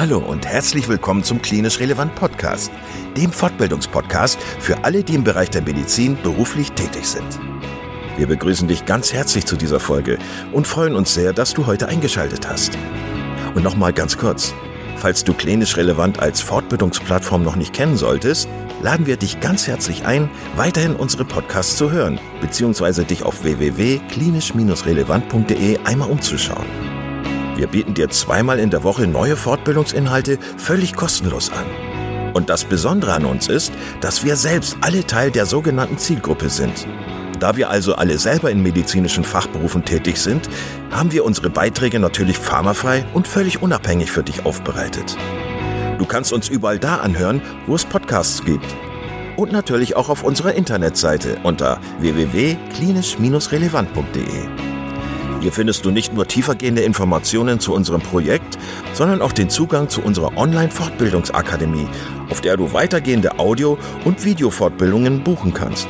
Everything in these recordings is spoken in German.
Hallo und herzlich willkommen zum Klinisch Relevant Podcast, dem Fortbildungspodcast für alle, die im Bereich der Medizin beruflich tätig sind. Wir begrüßen dich ganz herzlich zu dieser Folge und freuen uns sehr, dass du heute eingeschaltet hast. Und nochmal ganz kurz, falls du Klinisch Relevant als Fortbildungsplattform noch nicht kennen solltest, laden wir dich ganz herzlich ein, weiterhin unsere Podcasts zu hören, beziehungsweise dich auf www.klinisch-relevant.de einmal umzuschauen. Wir bieten dir zweimal in der Woche neue Fortbildungsinhalte völlig kostenlos an. Und das Besondere an uns ist, dass wir selbst alle Teil der sogenannten Zielgruppe sind. Da wir also alle selber in medizinischen Fachberufen tätig sind, haben wir unsere Beiträge natürlich pharmafrei und völlig unabhängig für dich aufbereitet. Du kannst uns überall da anhören, wo es Podcasts gibt. Und natürlich auch auf unserer Internetseite unter www.klinisch-relevant.de. Hier findest du nicht nur tiefergehende Informationen zu unserem Projekt, sondern auch den Zugang zu unserer Online-Fortbildungsakademie, auf der du weitergehende Audio- und Videofortbildungen buchen kannst.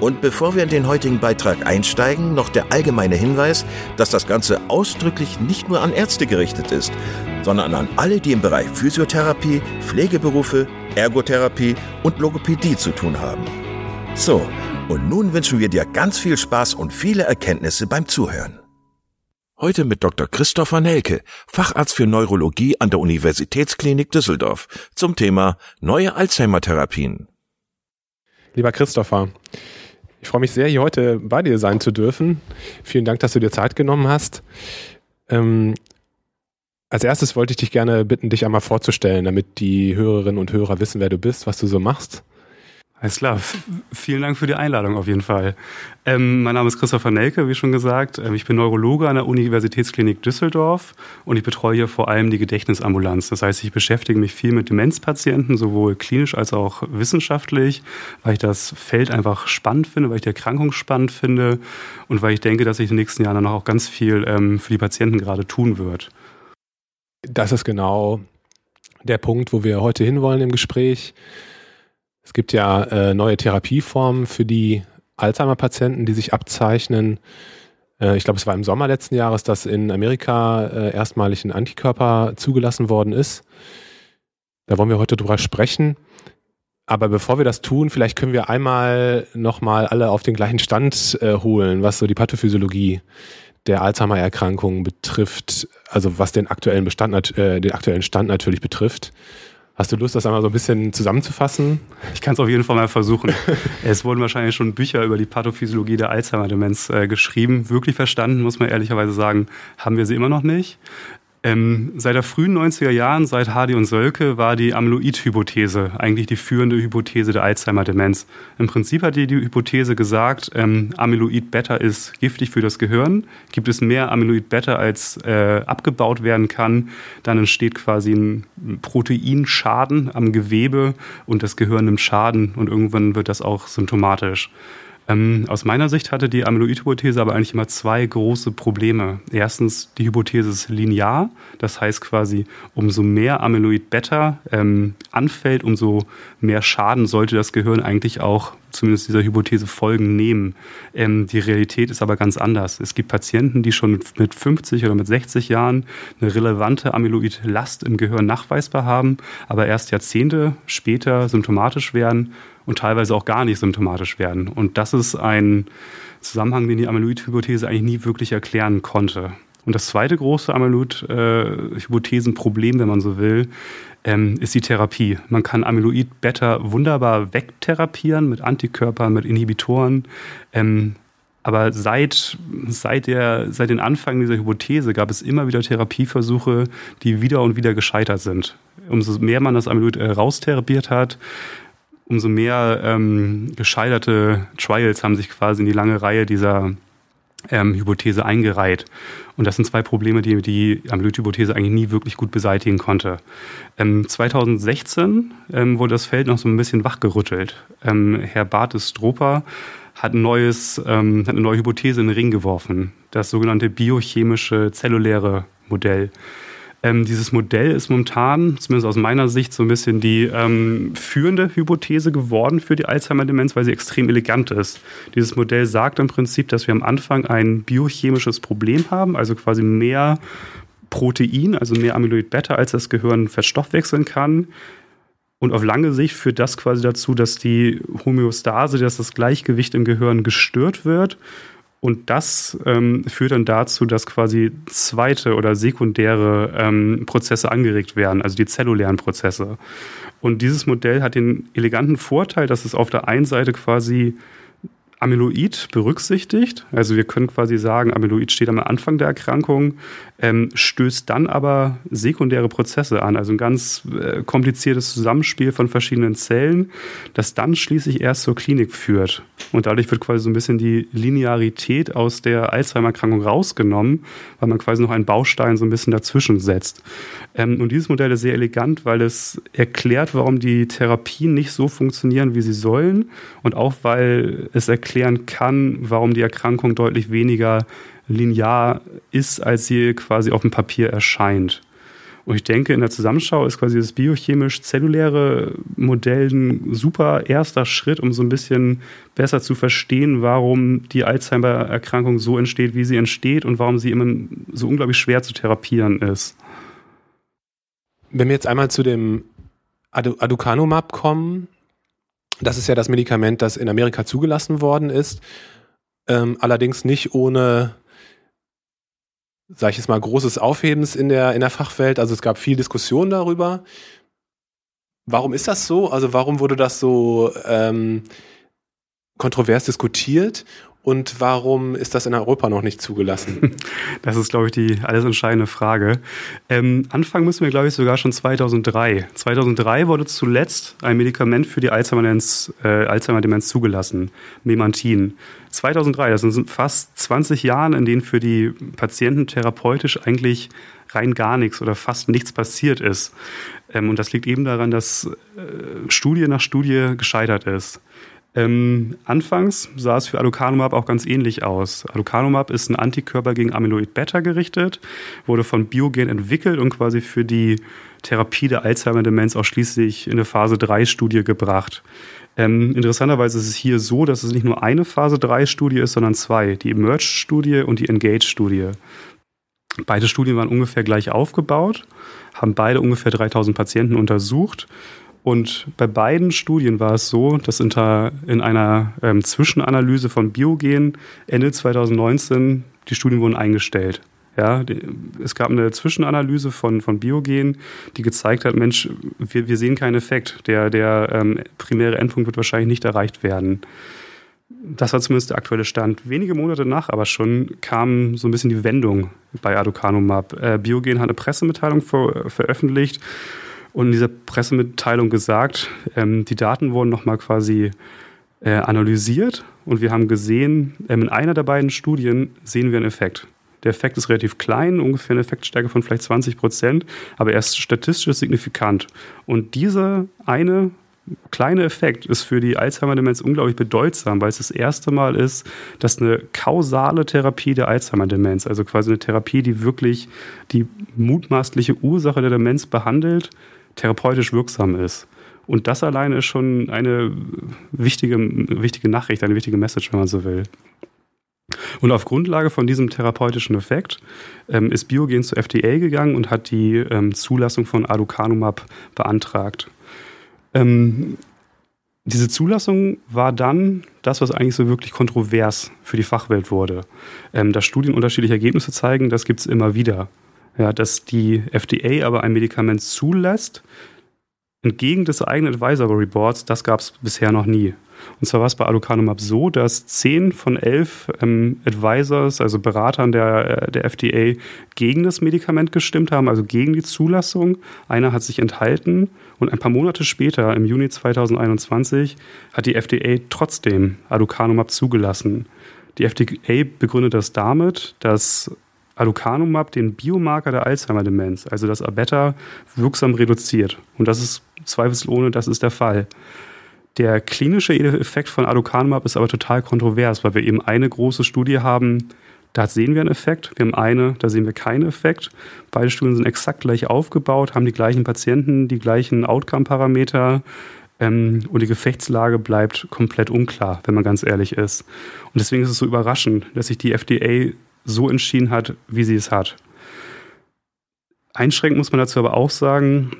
Und bevor wir in den heutigen Beitrag einsteigen, noch der allgemeine Hinweis, dass das Ganze ausdrücklich nicht nur an Ärzte gerichtet ist, sondern an alle, die im Bereich Physiotherapie, Pflegeberufe, Ergotherapie und Logopädie zu tun haben. So, und nun wünschen wir dir ganz viel Spaß und viele Erkenntnisse beim Zuhören. Heute mit Dr. Christopher Nelke, Facharzt für Neurologie an der Universitätsklinik Düsseldorf, zum Thema neue Alzheimer-Therapien. Lieber Christopher, ich freue mich sehr, hier heute bei dir sein zu dürfen. Vielen Dank, dass du dir Zeit genommen hast. Ähm, als erstes wollte ich dich gerne bitten, dich einmal vorzustellen, damit die Hörerinnen und Hörer wissen, wer du bist, was du so machst. Alles klar. vielen Dank für die Einladung auf jeden Fall. Ähm, mein Name ist Christopher Nelke, wie schon gesagt. Ähm, ich bin Neurologe an der Universitätsklinik Düsseldorf und ich betreue hier vor allem die Gedächtnisambulanz. Das heißt, ich beschäftige mich viel mit Demenzpatienten, sowohl klinisch als auch wissenschaftlich, weil ich das Feld einfach spannend finde, weil ich die Erkrankung spannend finde und weil ich denke, dass sich in den nächsten Jahren dann auch ganz viel ähm, für die Patienten gerade tun wird. Das ist genau der Punkt, wo wir heute hinwollen im Gespräch. Es gibt ja äh, neue Therapieformen für die Alzheimer-Patienten, die sich abzeichnen. Äh, ich glaube, es war im Sommer letzten Jahres, dass in Amerika äh, erstmalig ein Antikörper zugelassen worden ist. Da wollen wir heute drüber sprechen. Aber bevor wir das tun, vielleicht können wir einmal nochmal alle auf den gleichen Stand äh, holen, was so die Pathophysiologie der Alzheimer-Erkrankung betrifft, also was den aktuellen Bestand, äh, den aktuellen Stand natürlich betrifft. Hast du Lust, das einmal so ein bisschen zusammenzufassen? Ich kann es auf jeden Fall mal versuchen. es wurden wahrscheinlich schon Bücher über die Pathophysiologie der Alzheimer-Demenz äh, geschrieben. Wirklich verstanden, muss man ehrlicherweise sagen, haben wir sie immer noch nicht. Ähm, seit der frühen 90er Jahren, seit Hardy und Sölke, war die Amyloid-Hypothese eigentlich die führende Hypothese der Alzheimer-Demenz. Im Prinzip hat die, die Hypothese gesagt, ähm, Amyloid-Beta ist giftig für das Gehirn. Gibt es mehr Amyloid-Beta, als äh, abgebaut werden kann, dann entsteht quasi ein Proteinschaden am Gewebe und das Gehirn nimmt Schaden und irgendwann wird das auch symptomatisch. Ähm, aus meiner Sicht hatte die Amyloid-Hypothese aber eigentlich immer zwei große Probleme. Erstens, die Hypothese ist linear, das heißt quasi, umso mehr Amyloid-Beta ähm, anfällt, umso mehr Schaden sollte das Gehirn eigentlich auch zumindest dieser Hypothese Folgen nehmen. Ähm, die Realität ist aber ganz anders. Es gibt Patienten, die schon mit 50 oder mit 60 Jahren eine relevante Amyloid-Last im Gehirn nachweisbar haben, aber erst Jahrzehnte später symptomatisch werden und teilweise auch gar nicht symptomatisch werden. Und das ist ein Zusammenhang, den die Amyloid-Hypothese eigentlich nie wirklich erklären konnte. Und das zweite große Amyloid-Hypothesenproblem, wenn man so will, ähm, ist die Therapie. Man kann Amyloid-Beta wunderbar wegtherapieren mit Antikörpern, mit Inhibitoren. Ähm, aber seit, seit, der, seit den Anfang dieser Hypothese gab es immer wieder Therapieversuche, die wieder und wieder gescheitert sind. Umso mehr man das Amyloid äh, raustherapiert hat, umso mehr ähm, gescheiterte Trials haben sich quasi in die lange Reihe dieser ähm, Hypothese eingereiht. Und das sind zwei Probleme, die die Amyloid-Hypothese eigentlich nie wirklich gut beseitigen konnte. Ähm, 2016 ähm, wurde das Feld noch so ein bisschen wachgerüttelt. Ähm, Herr Bartes Stroper hat, ein neues, ähm, hat eine neue Hypothese in den Ring geworfen, das sogenannte biochemische zelluläre Modell. Ähm, dieses Modell ist momentan, zumindest aus meiner Sicht, so ein bisschen die ähm, führende Hypothese geworden für die Alzheimer-Demenz, weil sie extrem elegant ist. Dieses Modell sagt im Prinzip, dass wir am Anfang ein biochemisches Problem haben, also quasi mehr Protein, also mehr Amyloid Beta, als das Gehirn verstoffwechseln kann. Und auf lange Sicht führt das quasi dazu, dass die Homöostase, dass das Gleichgewicht im Gehirn gestört wird. Und das ähm, führt dann dazu, dass quasi zweite oder sekundäre ähm, Prozesse angeregt werden, also die zellulären Prozesse. Und dieses Modell hat den eleganten Vorteil, dass es auf der einen Seite quasi Amyloid berücksichtigt. Also wir können quasi sagen, Amyloid steht am Anfang der Erkrankung, ähm, stößt dann aber sekundäre Prozesse an, also ein ganz äh, kompliziertes Zusammenspiel von verschiedenen Zellen, das dann schließlich erst zur Klinik führt. Und dadurch wird quasi so ein bisschen die Linearität aus der Alzheimer-Erkrankung rausgenommen, weil man quasi noch einen Baustein so ein bisschen dazwischen setzt. Ähm, und dieses Modell ist sehr elegant, weil es erklärt, warum die Therapien nicht so funktionieren, wie sie sollen und auch weil es erklären kann, warum die Erkrankung deutlich weniger linear ist, als sie quasi auf dem Papier erscheint. Und ich denke, in der Zusammenschau ist quasi das biochemisch-zelluläre Modell ein super erster Schritt, um so ein bisschen besser zu verstehen, warum die Alzheimer-Erkrankung so entsteht, wie sie entsteht und warum sie immer so unglaublich schwer zu therapieren ist. Wenn wir jetzt einmal zu dem Aducanumab kommen, das ist ja das Medikament, das in Amerika zugelassen worden ist, ähm, allerdings nicht ohne sage ich jetzt mal, großes Aufhebens in der, in der Fachwelt. Also es gab viel Diskussion darüber. Warum ist das so? Also warum wurde das so ähm, kontrovers diskutiert? Und warum ist das in Europa noch nicht zugelassen? Das ist, glaube ich, die alles entscheidende Frage. Ähm, anfangen müssen wir, glaube ich, sogar schon 2003. 2003 wurde zuletzt ein Medikament für die Alzheimer-Demenz äh, Alzheimer zugelassen, Memantin. 2003, das sind fast 20 Jahre, in denen für die Patienten therapeutisch eigentlich rein gar nichts oder fast nichts passiert ist. Ähm, und das liegt eben daran, dass äh, Studie nach Studie gescheitert ist. Ähm, anfangs sah es für Aducanumab auch ganz ähnlich aus. Aducanumab ist ein Antikörper gegen Amyloid Beta gerichtet, wurde von Biogen entwickelt und quasi für die Therapie der Alzheimer-Demenz auch schließlich in eine Phase 3-Studie gebracht. Ähm, interessanterweise ist es hier so, dass es nicht nur eine Phase 3-Studie ist, sondern zwei. Die Emerge-Studie und die Engage-Studie. Beide Studien waren ungefähr gleich aufgebaut, haben beide ungefähr 3000 Patienten untersucht und bei beiden Studien war es so, dass in einer ähm, Zwischenanalyse von Biogen Ende 2019 die Studien wurden eingestellt. Ja, es gab eine Zwischenanalyse von, von Biogen, die gezeigt hat, Mensch, wir, wir sehen keinen Effekt. Der, der ähm, primäre Endpunkt wird wahrscheinlich nicht erreicht werden. Das war zumindest der aktuelle Stand. Wenige Monate nach aber schon kam so ein bisschen die Wendung bei Aducanumab. Äh, Biogen hat eine Pressemitteilung ver veröffentlicht und in dieser Pressemitteilung gesagt, ähm, die Daten wurden nochmal quasi äh, analysiert und wir haben gesehen, ähm, in einer der beiden Studien sehen wir einen Effekt. Der Effekt ist relativ klein, ungefähr eine Effektstärke von vielleicht 20 Prozent, aber er ist statistisch signifikant. Und dieser eine kleine Effekt ist für die Alzheimer-Demenz unglaublich bedeutsam, weil es das erste Mal ist, dass eine kausale Therapie der Alzheimer-Demenz, also quasi eine Therapie, die wirklich die mutmaßliche Ursache der Demenz behandelt, therapeutisch wirksam ist. Und das alleine ist schon eine wichtige, wichtige Nachricht, eine wichtige Message, wenn man so will. Und auf Grundlage von diesem therapeutischen Effekt ähm, ist Biogen zur FDA gegangen und hat die ähm, Zulassung von Aducanumab beantragt. Ähm, diese Zulassung war dann das, was eigentlich so wirklich kontrovers für die Fachwelt wurde. Ähm, dass Studien unterschiedliche Ergebnisse zeigen, das gibt es immer wieder ja, dass die FDA aber ein Medikament zulässt, entgegen des eigenen Advisory Boards, das gab es bisher noch nie. Und zwar war es bei Aducanumab so, dass zehn von elf ähm, Advisors, also Beratern der, äh, der FDA, gegen das Medikament gestimmt haben, also gegen die Zulassung. Einer hat sich enthalten und ein paar Monate später, im Juni 2021, hat die FDA trotzdem Aducanumab zugelassen. Die FDA begründet das damit, dass Aducanumab den Biomarker der Alzheimer-Demenz, also das A-Beta, wirksam reduziert. Und das ist zweifelsohne, das ist der Fall. Der klinische Effekt von Aducanumab ist aber total kontrovers, weil wir eben eine große Studie haben, da sehen wir einen Effekt. Wir haben eine, da sehen wir keinen Effekt. Beide Studien sind exakt gleich aufgebaut, haben die gleichen Patienten, die gleichen Outcome-Parameter. Ähm, und die Gefechtslage bleibt komplett unklar, wenn man ganz ehrlich ist. Und deswegen ist es so überraschend, dass sich die FDA so entschieden hat, wie sie es hat. Einschränkend muss man dazu aber auch sagen,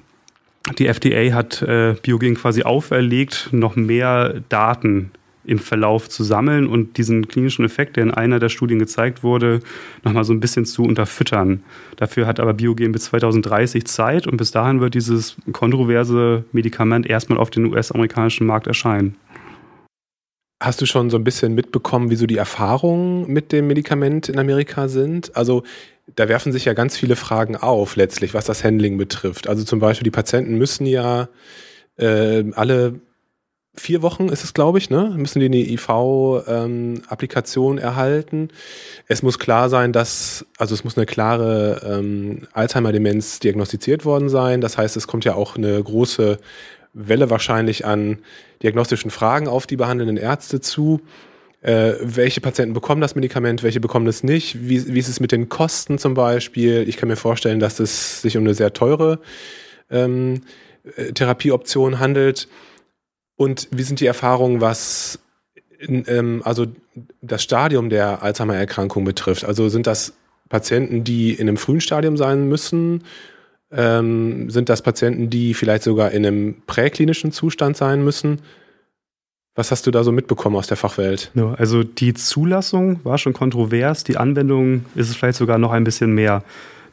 die FDA hat äh, Biogen quasi auferlegt, noch mehr Daten im Verlauf zu sammeln und diesen klinischen Effekt, der in einer der Studien gezeigt wurde, nochmal so ein bisschen zu unterfüttern. Dafür hat aber Biogen bis 2030 Zeit und bis dahin wird dieses kontroverse Medikament erstmal auf den US-amerikanischen Markt erscheinen. Hast du schon so ein bisschen mitbekommen, wie so die Erfahrungen mit dem Medikament in Amerika sind? Also da werfen sich ja ganz viele Fragen auf, letztlich, was das Handling betrifft. Also zum Beispiel, die Patienten müssen ja äh, alle vier Wochen ist es, glaube ich, ne? Müssen die eine IV-Applikation ähm, erhalten. Es muss klar sein, dass, also es muss eine klare ähm, Alzheimer-Demenz diagnostiziert worden sein. Das heißt, es kommt ja auch eine große Welle wahrscheinlich an diagnostischen Fragen auf die behandelnden Ärzte zu. Äh, welche Patienten bekommen das Medikament, welche bekommen es nicht? Wie, wie ist es mit den Kosten zum Beispiel? Ich kann mir vorstellen, dass es sich um eine sehr teure ähm, äh, Therapieoption handelt. Und wie sind die Erfahrungen, was ähm, also das Stadium der Alzheimer-Erkrankung betrifft? Also sind das Patienten, die in einem frühen Stadium sein müssen? Ähm, sind das Patienten, die vielleicht sogar in einem präklinischen Zustand sein müssen? Was hast du da so mitbekommen aus der Fachwelt? Also die Zulassung war schon kontrovers, die Anwendung ist es vielleicht sogar noch ein bisschen mehr.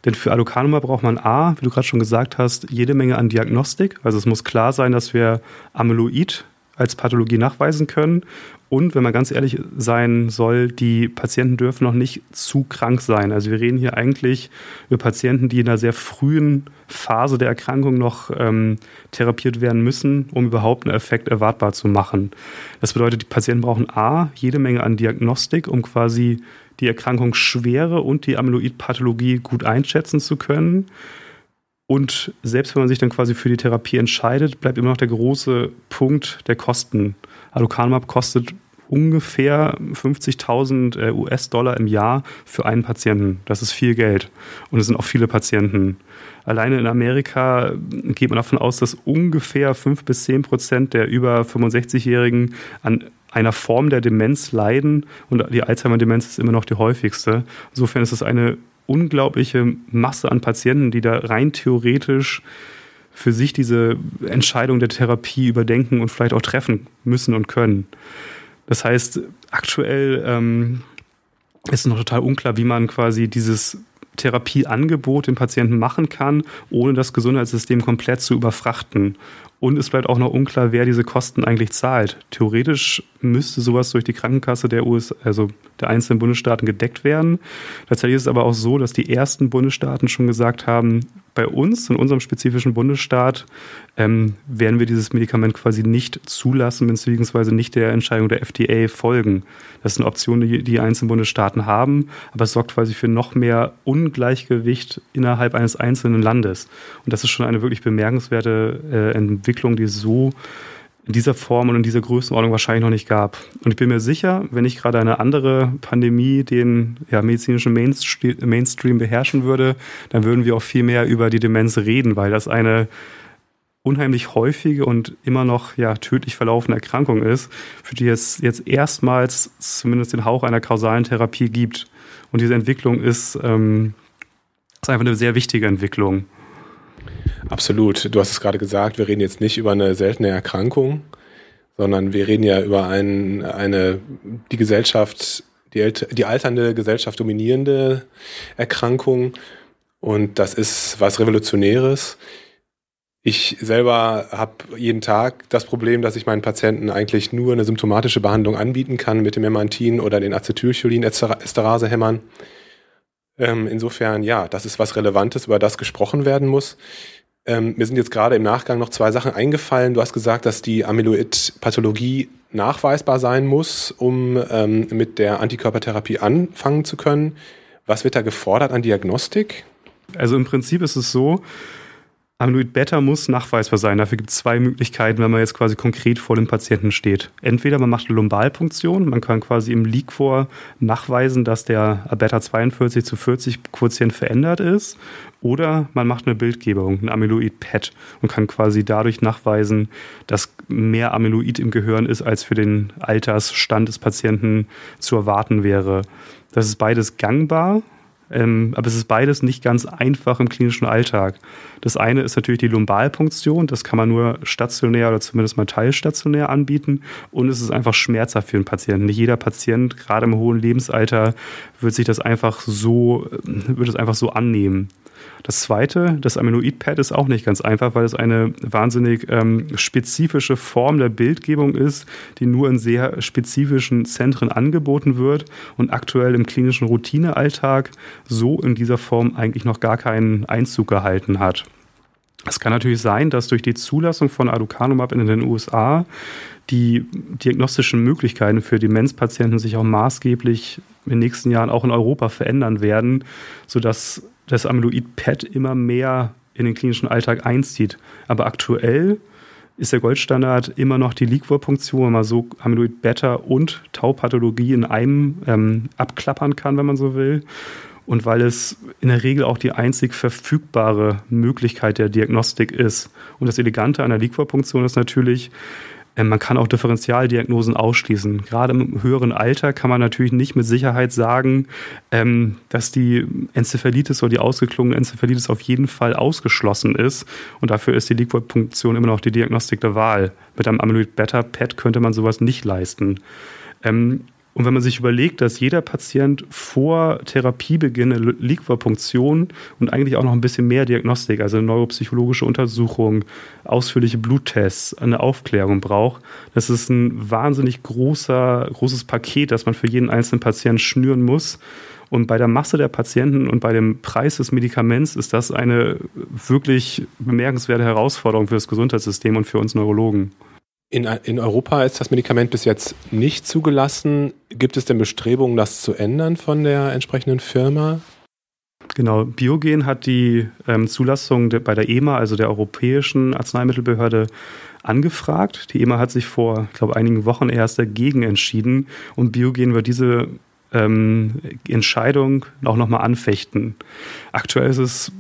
Denn für Aducanumab braucht man A, wie du gerade schon gesagt hast, jede Menge an Diagnostik. Also es muss klar sein, dass wir Amyloid als Pathologie nachweisen können. Und wenn man ganz ehrlich sein soll, die Patienten dürfen noch nicht zu krank sein. Also wir reden hier eigentlich über Patienten, die in einer sehr frühen Phase der Erkrankung noch ähm, therapiert werden müssen, um überhaupt einen Effekt erwartbar zu machen. Das bedeutet, die Patienten brauchen A, jede Menge an Diagnostik, um quasi die Erkrankungsschwere und die Amyloidpathologie gut einschätzen zu können. Und selbst wenn man sich dann quasi für die Therapie entscheidet, bleibt immer noch der große Punkt der Kosten. Aducanumab kostet ungefähr 50.000 äh, US-Dollar im Jahr für einen Patienten. Das ist viel Geld. Und es sind auch viele Patienten. Alleine in Amerika geht man davon aus, dass ungefähr 5 bis 10 Prozent der über 65-Jährigen an einer Form der Demenz leiden und die Alzheimer-Demenz ist immer noch die häufigste. Insofern ist es eine unglaubliche Masse an Patienten, die da rein theoretisch für sich diese Entscheidung der Therapie überdenken und vielleicht auch treffen müssen und können. Das heißt, aktuell ähm, ist noch total unklar, wie man quasi dieses Therapieangebot dem Patienten machen kann, ohne das Gesundheitssystem komplett zu überfrachten. Und es bleibt auch noch unklar, wer diese Kosten eigentlich zahlt. Theoretisch müsste sowas durch die Krankenkasse der US, also der einzelnen Bundesstaaten gedeckt werden. Tatsächlich ist es aber auch so, dass die ersten Bundesstaaten schon gesagt haben, bei uns, in unserem spezifischen Bundesstaat, ähm, werden wir dieses Medikament quasi nicht zulassen, beziehungsweise nicht der Entscheidung der FDA folgen. Das ist eine Option, die die einzelnen Bundesstaaten haben, aber es sorgt quasi für noch mehr Ungleichgewicht innerhalb eines einzelnen Landes. Und das ist schon eine wirklich bemerkenswerte äh, Entwicklung, die es so in dieser Form und in dieser Größenordnung wahrscheinlich noch nicht gab. Und ich bin mir sicher, wenn ich gerade eine andere Pandemie den ja, medizinischen Mainstream beherrschen würde, dann würden wir auch viel mehr über die Demenz reden, weil das eine unheimlich häufige und immer noch ja, tödlich verlaufende Erkrankung ist, für die es jetzt erstmals zumindest den Hauch einer kausalen Therapie gibt. Und diese Entwicklung ist, ähm, ist einfach eine sehr wichtige Entwicklung. Absolut. Du hast es gerade gesagt, wir reden jetzt nicht über eine seltene Erkrankung, sondern wir reden ja über ein, eine, die Gesellschaft, die, die alternde Gesellschaft dominierende Erkrankung. Und das ist was Revolutionäres. Ich selber habe jeden Tag das Problem, dass ich meinen Patienten eigentlich nur eine symptomatische Behandlung anbieten kann mit dem Emantin oder den Acetylcholin-Esterase-Hämmern. Ähm, insofern, ja, das ist was Relevantes, über das gesprochen werden muss. Ähm, mir sind jetzt gerade im Nachgang noch zwei Sachen eingefallen. Du hast gesagt, dass die Amyloid-Pathologie nachweisbar sein muss, um ähm, mit der Antikörpertherapie anfangen zu können. Was wird da gefordert an Diagnostik? Also im Prinzip ist es so, Amyloid Beta muss nachweisbar sein. Dafür gibt es zwei Möglichkeiten, wenn man jetzt quasi konkret vor dem Patienten steht. Entweder man macht eine Lumbalpunktion, man kann quasi im Liquor nachweisen, dass der Beta 42 zu 40 Quotient verändert ist, oder man macht eine Bildgebung, ein Amyloid-PET und kann quasi dadurch nachweisen, dass mehr Amyloid im Gehirn ist, als für den Altersstand des Patienten zu erwarten wäre. Das ist beides gangbar Ähm, aber es ist beides nicht ganz einfach im klinischen Alltag. Das eine ist natürlich die Lumbalpunktion, das kann man nur stationär oder zumindest mal teilstationär anbieten. Und es ist einfach schmerzhaft für den Patienten. Nicht jeder Patient, gerade im hohen Lebensalter, wird sich das einfach so, wird es einfach so annehmen. Das zweite, das Amyloid-Pad ist auch nicht ganz einfach, weil es eine wahnsinnig ähm, spezifische Form der Bildgebung ist, die nur in sehr spezifischen Zentren angeboten wird und aktuell im klinischen Routinealltag so in dieser Form eigentlich noch gar keinen Einzug gehalten hat. Es kann natürlich sein, dass durch die Zulassung von Aducanumab in den USA die diagnostischen Möglichkeiten für Demenzpatienten sich auch maßgeblich in den nächsten Jahren auch in Europa verändern werden, sodass das Amyloid-PET immer mehr in den klinischen Alltag einzieht. Aber aktuell ist der Goldstandard immer noch die Liquor-Punktion, wenn man so Amyloid-Beta und Tau-Pathologie in einem ähm, abklappern kann, wenn man so will. Und weil es in der Regel auch die einzig verfügbare Möglichkeit der Diagnostik ist. Und das Elegante an der Liquor-Punktion ist natürlich, ähm, man kann auch Differentialdiagnosen ausschließen. Gerade im höheren Alter kann man natürlich nicht mit Sicherheit sagen, ähm, dass die Enzephalitis oder die ausgeklungene Enzephalitis auf jeden Fall ausgeschlossen ist. Und dafür ist die Liquid-Punktion immer noch die Diagnostik der Wahl. Mit einem Amyloid-Beta-PET könnte man sowas nicht leisten. Und wenn man sich überlegt, dass jeder Patient vor Therapiebeginn eine Liquorpunktion und eigentlich auch noch ein bisschen mehr Diagnostik, also eine neuropsychologische Untersuchung, ausführliche Bluttests, eine Aufklärung braucht, das ist ein wahnsinnig großer, großes Paket, das man für jeden einzelnen Patienten schnüren muss. Und bei der Masse der Patienten und bei dem Preis des Medikaments ist das eine wirklich bemerkenswerte Herausforderung für das Gesundheitssystem und für uns Neurologen. In, in Europa ist das Medikament bis jetzt nicht zugelassen. Gibt es denn Bestrebungen, das zu ändern von der entsprechenden Firma? Genau, Biogen hat die ähm, Zulassung de, bei der EMA, also der Europäischen Arzneimittelbehörde, angefragt. Die EMA hat sich vor, ich glaube, einigen Wochen erst dagegen entschieden und Biogen wird diese ähm, Entscheidung auch nochmal anfechten. Aktuell ist es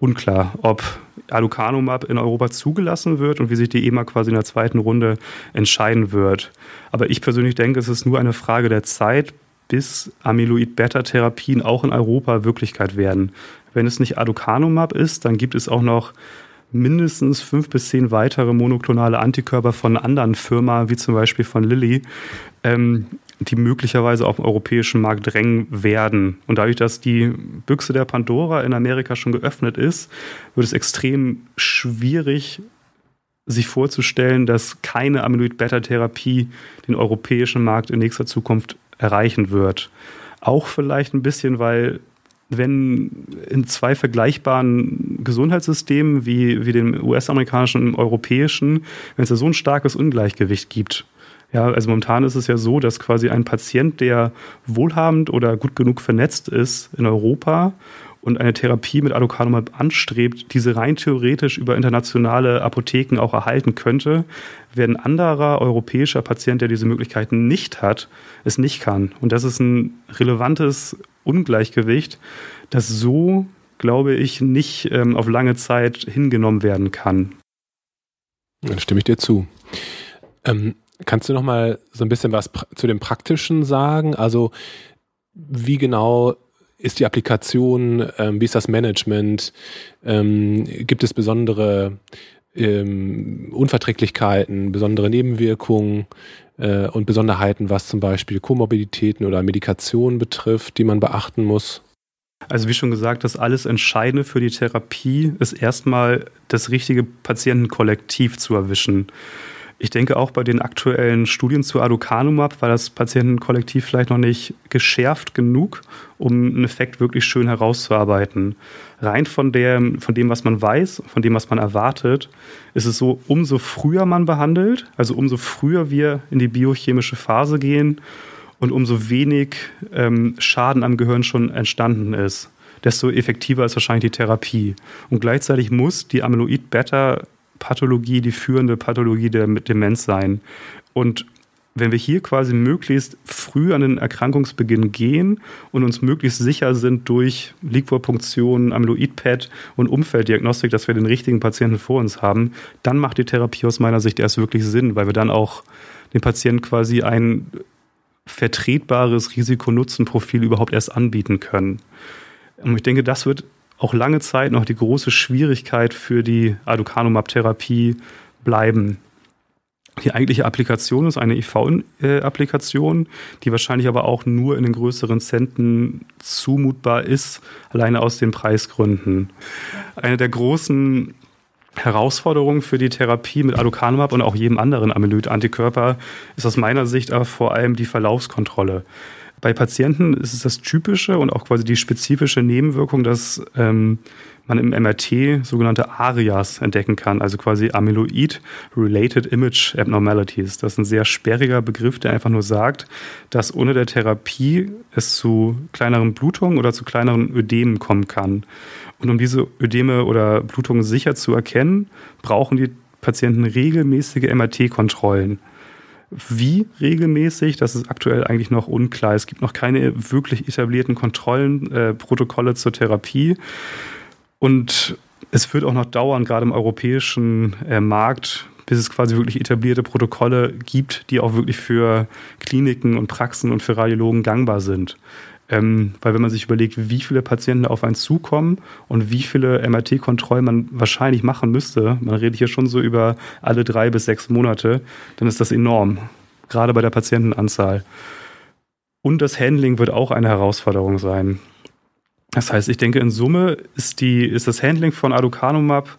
unklar, ob Aducanumab in Europa zugelassen wird und wie sich die EMA quasi in der zweiten Runde entscheiden wird. Aber ich persönlich denke, es ist nur eine Frage der Zeit, bis Amyloid-Beta-Therapien auch in Europa Wirklichkeit werden. Wenn es nicht Aducanumab ist, dann gibt es auch noch mindestens fünf bis zehn weitere monoklonale Antikörper von anderen Firmen, wie zum Beispiel von Lilly, ähm, die möglicherweise auf den europäischen Markt drängen werden. Und dadurch, dass die Büchse der Pandora in Amerika schon geöffnet ist, wird es extrem schwierig, sich vorzustellen, dass keine Amyloid-Beta-Therapie den europäischen Markt in nächster Zukunft erreichen wird. Auch vielleicht ein bisschen, weil wenn in zwei vergleichbaren Gesundheitssystemen wie, wie dem US-amerikanischen und dem europäischen, wenn es da so ein starkes Ungleichgewicht gibt, ja, also momentan ist es ja so, dass quasi ein Patient, der wohlhabend oder gut genug vernetzt ist in Europa und eine Therapie mit Aducanumab anstrebt, diese rein theoretisch über internationale Apotheken auch erhalten könnte, während ein anderer europäischer Patient, der diese Möglichkeiten nicht hat, es nicht kann. Und das ist ein relevantes Ungleichgewicht, das so, glaube ich, nicht ähm, auf lange Zeit hingenommen werden kann. Dann stimme ich dir zu. Ähm, Kannst du noch mal so ein bisschen was zu dem Praktischen sagen? Also wie genau ist die Applikation? Ähm, wie ist das Management? Ähm, gibt es besondere ähm, Unverträglichkeiten, besondere Nebenwirkungen äh, und Besonderheiten, was zum Beispiel Komorbiditäten oder Medikation betrifft, die man beachten muss? Also wie schon gesagt, das alles Entscheidende für die Therapie ist erstmal das richtige Patientenkollektiv zu erwischen. Ich denke auch bei den aktuellen Studien zu Aducanumab war das Patientenkollektiv vielleicht noch nicht geschärft genug, um einen Effekt wirklich schön herauszuarbeiten. Rein von, der, von dem, was man weiß, von dem, was man erwartet, ist es so, umso früher man behandelt, also umso früher wir in die biochemische Phase gehen und umso wenig ähm, Schaden am Gehirn schon entstanden ist desto effektiver ist wahrscheinlich die Therapie. Und gleichzeitig muss die Amyloid-Beta Pathologie die führende Pathologie der Demenz sein. Und wenn wir hier quasi möglichst früh an den Erkrankungsbeginn gehen und uns möglichst sicher sind durch Liquorpunktion, Amyloid-PET und Umfelddiagnostik, dass wir den richtigen Patienten vor uns haben, dann macht die Therapie aus meiner Sicht erst wirklich Sinn, weil wir dann auch dem Patienten quasi ein vertretbares Risiko-Nutzen-Profil überhaupt erst anbieten können. Und ich denke, das wird auch lange Zeit noch die große Schwierigkeit für die Aducanumab-Therapie bleiben. Die eigentliche Applikation ist eine IV-Applikation, die wahrscheinlich aber auch nur in den größeren Zentren zumutbar ist, alleine aus den Preisgründen. Eine der großen Herausforderungen für die Therapie mit Aducanumab und auch jedem anderen Amyloid-Antikörper ist aus meiner Sicht aber vor allem die Verlaufskontrolle. Bei Patienten ist es das typische und auch quasi die spezifische Nebenwirkung, dass ähm, man im MRT sogenannte ARIAs entdecken kann, also quasi Amyloid-Related Image Abnormalities. Das ist ein sehr sperriger Begriff, der einfach nur sagt, dass ohne der Therapie es zu kleineren Blutungen oder zu kleineren Ödemen kommen kann. Und um diese Ödeme oder Blutungen sicher zu erkennen, brauchen die Patienten regelmäßige MRT-Kontrollen. Wie regelmäßig, das ist aktuell eigentlich noch unklar. Es gibt noch keine wirklich etablierten Kontrollen, äh, Protokolle zur Therapie. Und es wird auch noch dauern, gerade im europäischen äh, Markt, bis es quasi wirklich etablierte Protokolle gibt, die auch wirklich für Kliniken und Praxen und für Radiologen gangbar sind. Ähm, weil wenn man sich überlegt, wie viele Patienten auf einen zukommen und wie viele MRT-Kontrollen man wahrscheinlich machen müsste, man redet hier schon so über alle drei bis sechs Monate, dann ist das enorm, gerade bei der Patientenanzahl. Und das Handling wird auch eine Herausforderung sein. Das heißt, ich denke, in Summe ist, die, ist das Handling von Aducanumab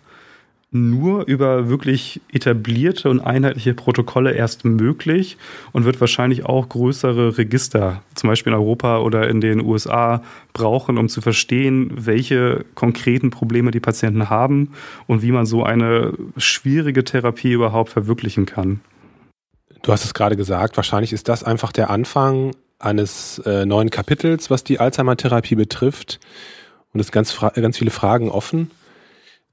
nur über wirklich etablierte und einheitliche Protokolle erst möglich und wird wahrscheinlich auch größere Register, zum Beispiel in Europa oder in den USA, brauchen, um zu verstehen, welche konkreten Probleme die Patienten haben und wie man so eine schwierige Therapie überhaupt verwirklichen kann. Du hast es gerade gesagt, wahrscheinlich ist das einfach der Anfang eines äh, neuen Kapitels, was die Alzheimer-Therapie betrifft. Und es sind ganz, ganz viele Fragen offen.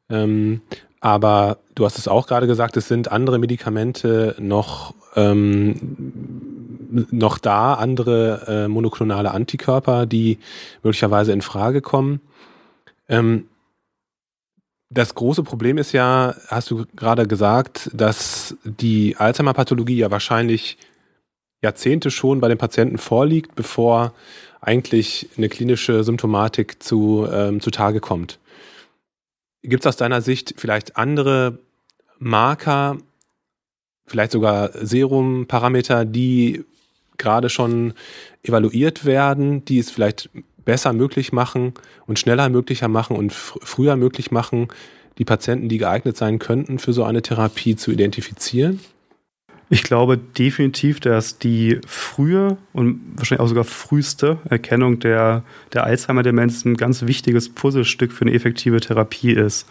Ähm, aber du hast es auch gerade gesagt, es sind andere Medikamente noch, ähm, noch da, andere äh, monoklonale Antikörper, die möglicherweise in Frage kommen. Ähm, das große Problem ist ja, hast du gerade gesagt, dass die Alzheimer-Pathologie ja wahrscheinlich Jahrzehnte schon bei den Patienten vorliegt, bevor eigentlich eine klinische Symptomatik zu, ähm, zutage kommt. Gibt es aus deiner Sicht vielleicht andere Marker, vielleicht sogar Serumparameter, die gerade schon evaluiert werden, die es vielleicht besser möglich machen und schneller möglicher machen und früher möglich machen, die Patienten, die geeignet sein könnten, für so eine Therapie zu identifizieren? Ich glaube definitiv, dass die frühe und wahrscheinlich auch sogar früheste Erkennung der, der Alzheimer-Demenz ein ganz wichtiges Puzzlestück für eine effektive Therapie ist.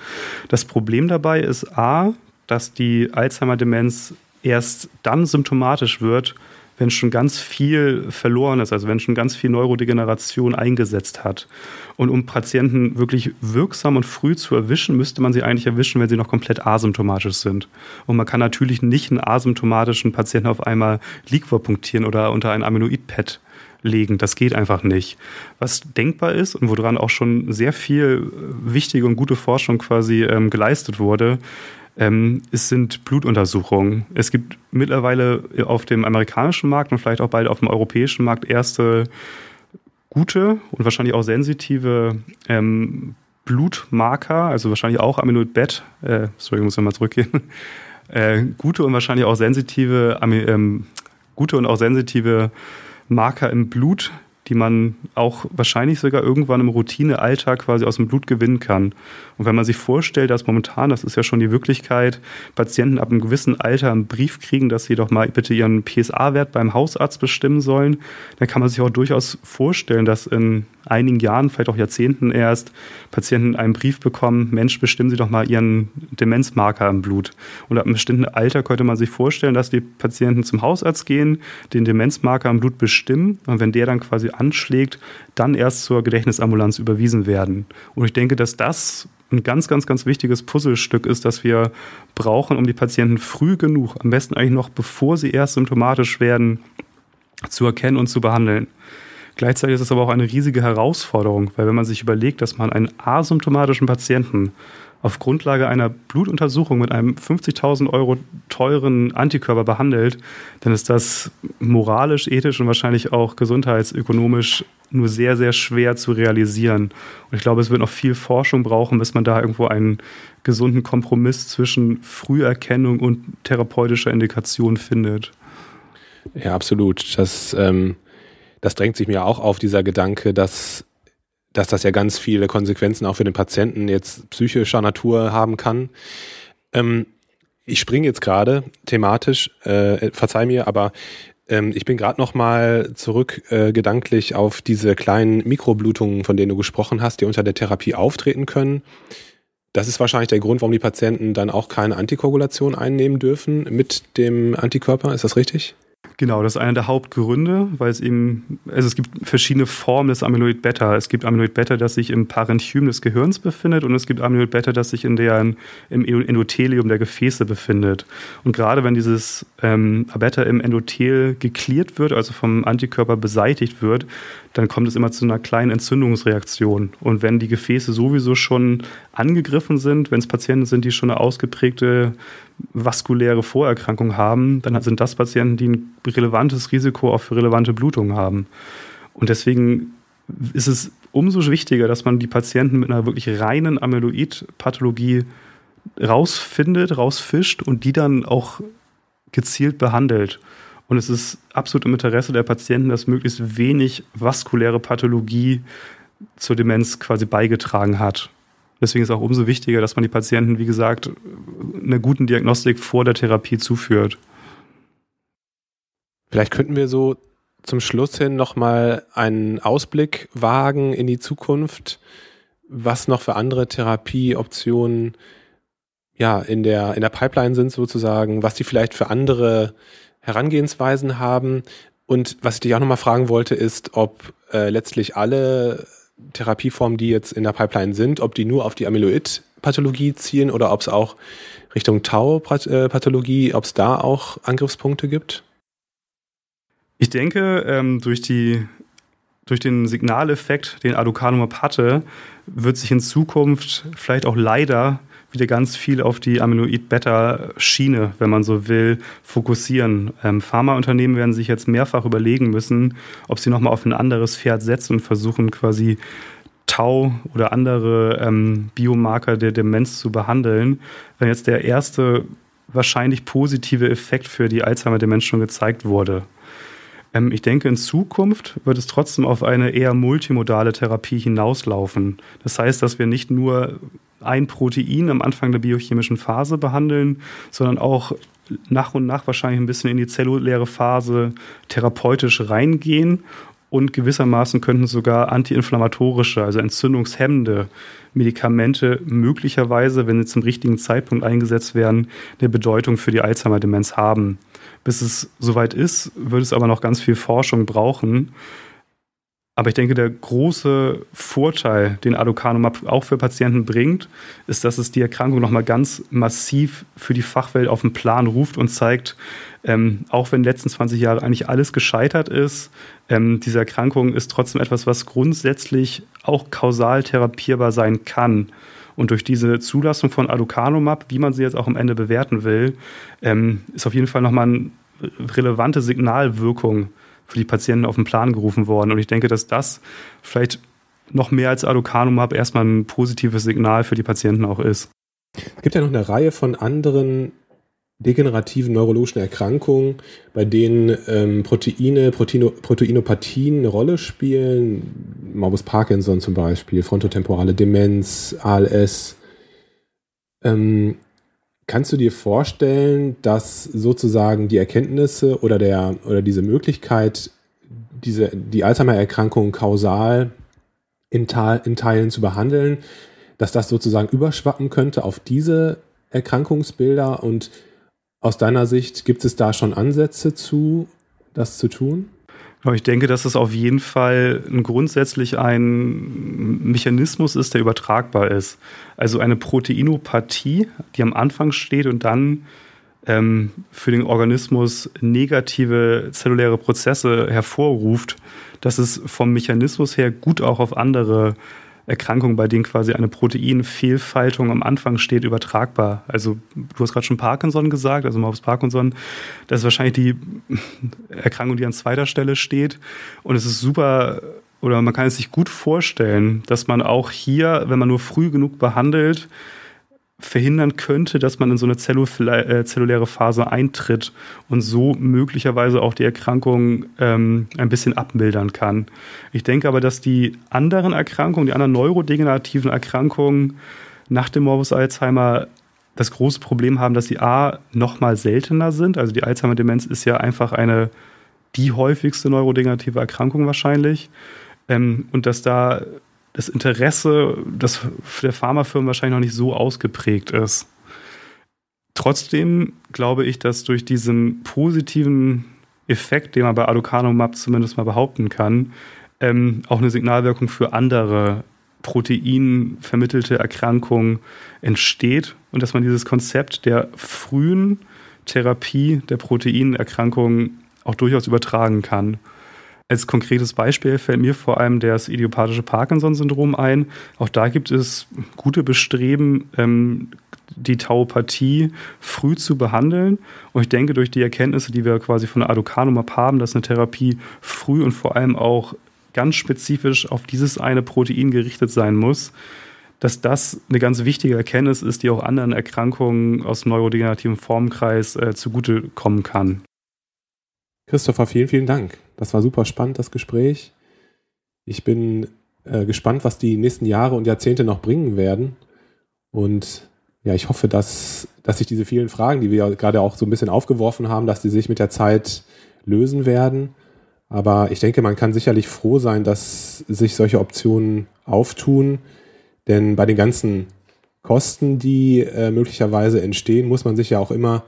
Das Problem dabei ist A, dass die Alzheimer-Demenz erst dann symptomatisch wird, wenn schon ganz viel verloren ist, also wenn schon ganz viel Neurodegeneration eingesetzt hat. Und um Patienten wirklich wirksam und früh zu erwischen, müsste man sie eigentlich erwischen, wenn sie noch komplett asymptomatisch sind. Und man kann natürlich nicht einen asymptomatischen Patienten auf einmal Liquor punktieren oder unter ein Amyloid-Pad legen. Das geht einfach nicht. Was denkbar ist und woran auch schon sehr viel wichtige und gute Forschung quasi ähm, geleistet wurde, ähm, es sind Blutuntersuchungen. Es gibt mittlerweile auf dem amerikanischen Markt und vielleicht auch bald auf dem europäischen Markt erste gute und wahrscheinlich auch sensitive ähm, Blutmarker, also wahrscheinlich auch Amyloid Beta, äh, sorry, ich muss nochmal zurückgehen, äh, gute und wahrscheinlich auch sensitive, ähm, gute und auch sensitive Marker im Blut, die man auch wahrscheinlich sogar irgendwann im Routinealltag quasi aus dem Blut gewinnen kann. Und wenn man sich vorstellt, dass momentan, das ist ja schon die Wirklichkeit, Patienten ab einem gewissen Alter einen Brief kriegen, dass sie doch mal bitte ihren PSA-Wert beim Hausarzt bestimmen sollen, dann kann man sich auch durchaus vorstellen, dass in einigen Jahren, vielleicht auch Jahrzehnten erst, Patienten einen Brief bekommen, Mensch, bestimmen Sie doch mal Ihren Demenzmarker im Blut. Und ab einem bestimmten Alter könnte man sich vorstellen, dass die Patienten zum Hausarzt gehen, den Demenzmarker im Blut bestimmen und wenn der dann quasi anschlägt, dann erst zur Gedächtnisambulanz überwiesen werden. Und ich denke, dass das ein ganz, ganz, ganz wichtiges Puzzlestück ist, das wir brauchen, um die Patienten früh genug, am besten eigentlich noch bevor sie erst symptomatisch werden, zu erkennen und zu behandeln. Gleichzeitig ist es aber auch eine riesige Herausforderung, weil wenn man sich überlegt, dass man einen asymptomatischen Patienten auf Grundlage einer Blutuntersuchung mit einem 50.000 Euro teuren Antikörper behandelt, dann ist das moralisch, ethisch und wahrscheinlich auch gesundheitsökonomisch nur sehr, sehr schwer zu realisieren. Und ich glaube, es wird noch viel Forschung brauchen, bis man da irgendwo einen gesunden Kompromiss zwischen Früherkennung und therapeutischer Indikation findet. Ja, absolut. Das, ähm, das drängt sich mir auch auf, dieser Gedanke, dass dass das ja ganz viele Konsequenzen auch für den Patienten jetzt psychischer Natur haben kann. Ähm, ich springe jetzt gerade thematisch, äh, verzeih mir, aber ähm, ich bin gerade noch mal zurück äh, gedanklich auf diese kleinen Mikroblutungen, von denen du gesprochen hast, die unter der Therapie auftreten können. Das ist wahrscheinlich der Grund, warum die Patienten dann auch keine Antikoagulation einnehmen dürfen mit dem Antikörper. Ist das richtig? Genau, das ist einer der Hauptgründe, weil es eben, also es gibt verschiedene Formen des Amyloid Beta. Es gibt Amyloid Beta, das sich im Parenchym des Gehirns befindet und es gibt Amyloid Beta, das sich in der, im Endothelium der Gefäße befindet. Und gerade wenn dieses ähm, Beta im Endothel geklärt wird, also vom Antikörper beseitigt wird, dann kommt es immer zu einer kleinen Entzündungsreaktion. Und wenn die Gefäße sowieso schon angegriffen sind, wenn es Patienten sind, die schon eine ausgeprägte vaskuläre Vorerkrankung haben, dann sind das Patienten, die ein relevantes Risiko auch für relevante Blutungen haben. Und deswegen ist es umso wichtiger, dass man die Patienten mit einer wirklich reinen Amyloid-Pathologie rausfindet, rausfischt und die dann auch gezielt behandelt. Und es ist absolut im Interesse der Patienten, dass möglichst wenig vaskuläre Pathologie zur Demenz quasi beigetragen hat. Deswegen ist es auch umso wichtiger, dass man die Patienten, wie gesagt, einer guten Diagnostik vor der Therapie zuführt. Vielleicht könnten wir so zum Schluss hin nochmal einen Ausblick wagen in die Zukunft, was noch für andere Therapieoptionen ja in der, in der Pipeline sind sozusagen, was die vielleicht für andere Herangehensweisen haben. Und was ich dich auch nochmal fragen wollte, ist, ob äh, letztlich alle Therapieformen, die jetzt in der Pipeline sind, ob die nur auf die Amyloid-Pathologie zielen oder ob es auch Richtung Tau-Pathologie, ob es da auch Angriffspunkte gibt? Ich denke, ähm, durch, die, durch den Signaleffekt, den Aducanumab hatte, wird sich in Zukunft vielleicht auch leider wieder ganz viel auf die Amyloid-Beta-Schiene, wenn man so will, fokussieren. Ähm, Pharmaunternehmen werden sich jetzt mehrfach überlegen müssen, ob sie nochmal auf ein anderes Pferd setzen und versuchen quasi Tau oder andere ähm, Biomarker der Demenz zu behandeln. Wenn jetzt der erste wahrscheinlich positive Effekt für die Alzheimer-Demenz schon gezeigt wurde. Ähm, ich denke, in Zukunft wird es trotzdem auf eine eher multimodale Therapie hinauslaufen. Das heißt, dass wir nicht nur ein Protein am Anfang der biochemischen Phase behandeln, sondern auch nach und nach wahrscheinlich ein bisschen in die zelluläre Phase therapeutisch reingehen und gewissermaßen könnten sogar antiinflammatorische, also entzündungshemmende Medikamente möglicherweise, wenn sie zum richtigen Zeitpunkt eingesetzt werden, eine Bedeutung für die Alzheimer-Demenz haben. Bis es soweit ist, wird es aber noch ganz viel Forschung brauchen. Aber ich denke, der große Vorteil, den Aducanumab auch für Patienten bringt, ist, dass es die Erkrankung nochmal ganz massiv für die Fachwelt auf den Plan ruft und zeigt, ähm, auch wenn in den letzten 20 Jahren eigentlich alles gescheitert ist, ähm, diese Erkrankung ist trotzdem etwas, was grundsätzlich auch kausal therapierbar sein kann. Und durch diese Zulassung von Aducanumab, wie man sie jetzt auch am Ende bewerten will, ähm, ist auf jeden Fall nochmal eine relevante Signalwirkung für die Patienten auf den Plan gerufen worden. Und ich denke, dass das vielleicht noch mehr als Aducanumab erstmal ein positives Signal für die Patienten auch ist. Es gibt ja noch eine Reihe von anderen degenerativen neurologischen Erkrankungen, bei denen ähm, Proteine, Proteino, Proteinopathien eine Rolle spielen. Morbus Parkinson zum Beispiel, frontotemporale Demenz, ALS. Ähm, kannst du dir vorstellen, dass sozusagen die Erkenntnisse oder, der, oder diese Möglichkeit, diese, die Alzheimer-Erkrankung kausal in, in Teilen zu behandeln, dass das sozusagen überschwappen könnte auf diese Erkrankungsbilder und aus deiner Sicht gibt es da schon Ansätze zu, das zu tun? Ich denke, dass es auf jeden Fall grundsätzlich ein Mechanismus ist, der übertragbar ist. Also eine Proteinopathie, die am Anfang steht und dann ähm, für den Organismus negative zelluläre Prozesse hervorruft, dass es vom Mechanismus her gut auch auf andere Erkrankungen, bei denen quasi eine Proteinfehlfaltung am Anfang steht, übertragbar. Also du hast gerade schon Parkinson gesagt, also Morbus Parkinson. Das ist wahrscheinlich die Erkrankung, die an zweiter Stelle steht. Und es ist super oder man kann es sich gut vorstellen, dass man auch hier, wenn man nur früh genug behandelt, verhindern könnte, dass man in so eine äh, zelluläre Phase eintritt und so möglicherweise auch die Erkrankung ähm, ein bisschen abmildern kann. Ich denke aber, dass die anderen Erkrankungen, die anderen neurodegenerativen Erkrankungen nach dem Morbus Alzheimer das große Problem haben, dass sie A noch mal seltener sind. Also die Alzheimer-Demenz ist ja einfach eine die häufigste neurodegenerative Erkrankung wahrscheinlich. Ähm, und dass da das Interesse das der Pharmafirmen wahrscheinlich noch nicht so ausgeprägt ist. Trotzdem glaube ich, dass durch diesen positiven Effekt, den man bei Aducanumab zumindest mal behaupten kann, ähm, auch eine Signalwirkung für andere proteinvermittelte Erkrankungen entsteht und dass man dieses Konzept der frühen Therapie der Proteinerkrankungen auch durchaus übertragen kann. Als konkretes Beispiel fällt mir vor allem das idiopathische Parkinson-Syndrom ein. Auch da gibt es gute Bestreben, ähm, die Tauopathie früh zu behandeln. Und ich denke, durch die Erkenntnisse, die wir quasi von der Aducanumab haben, dass eine Therapie früh und vor allem auch ganz spezifisch auf dieses eine Protein gerichtet sein muss, dass das eine ganz wichtige Erkenntnis ist, die auch anderen Erkrankungen aus neurodegenerativen Formkreis äh, zugutekommen kann. Christopher, vielen, vielen Dank. Das war super spannend, das Gespräch. Ich bin äh, gespannt, was die nächsten Jahre und Jahrzehnte noch bringen werden. Und ja, ich hoffe, dass, dass sich diese vielen Fragen, die wir gerade auch so ein bisschen aufgeworfen haben, dass die sich mit der Zeit lösen werden. Aber ich denke, man kann sicherlich froh sein, dass sich solche Optionen auftun. Denn bei den ganzen Kosten, die äh, möglicherweise entstehen, muss man sich ja auch immer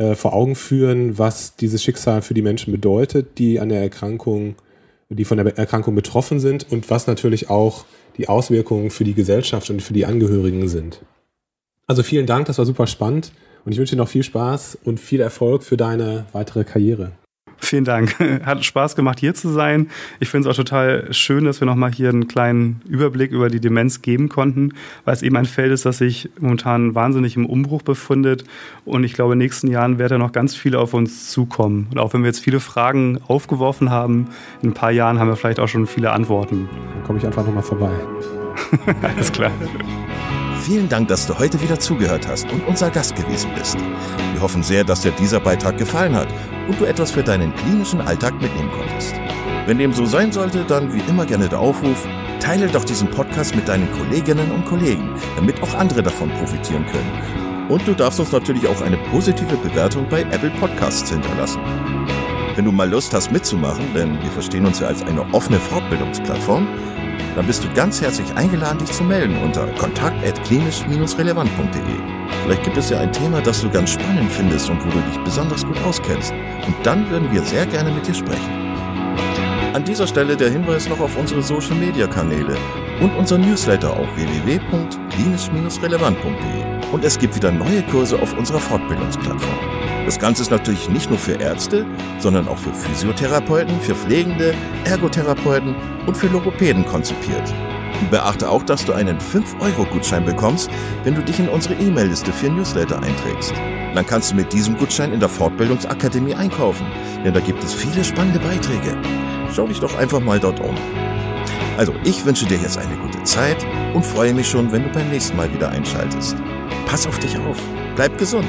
äh, vor Augen führen, was dieses Schicksal für die Menschen bedeutet, die an der Erkrankung, die von der Erkrankung betroffen sind und was natürlich auch die Auswirkungen für die Gesellschaft und für die Angehörigen sind. Also vielen Dank, das war super spannend und ich wünsche dir noch viel Spaß und viel Erfolg für deine weitere Karriere. Vielen Dank. Hat Spaß gemacht, hier zu sein. Ich finde es auch total schön, dass wir nochmal hier einen kleinen Überblick über die Demenz geben konnten, weil es eben ein Feld ist, das sich momentan wahnsinnig im Umbruch befindet. Und ich glaube, in den nächsten Jahren werden da noch ganz viele auf uns zukommen. Und auch wenn wir jetzt viele Fragen aufgeworfen haben, in ein paar Jahren haben wir vielleicht auch schon viele Antworten. Dann komme ich einfach nochmal vorbei. Alles klar. Vielen Dank, dass du heute wieder zugehört hast und unser Gast gewesen bist. Wir hoffen sehr, dass dir dieser Beitrag gefallen hat und du etwas für deinen klinischen Alltag mitnehmen konntest. Wenn dem so sein sollte, dann wie immer gerne der Aufruf, teile doch diesen Podcast mit deinen Kolleginnen und Kollegen, damit auch andere davon profitieren können. Und du darfst uns natürlich auch eine positive Bewertung bei Apple Podcasts hinterlassen. Wenn du mal Lust hast mitzumachen, denn wir verstehen uns ja als eine offene Fortbildungsplattform, dann bist du ganz herzlich eingeladen, dich zu melden unter kontakt.klinisch-relevant.de. Vielleicht gibt es ja ein Thema, das du ganz spannend findest und wo du dich besonders gut auskennst. Und dann würden wir sehr gerne mit dir sprechen. An dieser Stelle der Hinweis noch auf unsere Social Media Kanäle und unser Newsletter auf www.klinisch-relevant.de. Und es gibt wieder neue Kurse auf unserer Fortbildungsplattform. Das Ganze ist natürlich nicht nur für Ärzte, sondern auch für Physiotherapeuten, für Pflegende, Ergotherapeuten und für Logopäden konzipiert. Beachte auch, dass du einen 5-Euro-Gutschein bekommst, wenn du dich in unsere E-Mail-Liste für Newsletter einträgst. Dann kannst du mit diesem Gutschein in der Fortbildungsakademie einkaufen, denn da gibt es viele spannende Beiträge. Schau dich doch einfach mal dort um. Also, ich wünsche dir jetzt eine gute Zeit und freue mich schon, wenn du beim nächsten Mal wieder einschaltest. Pass auf dich auf, bleib gesund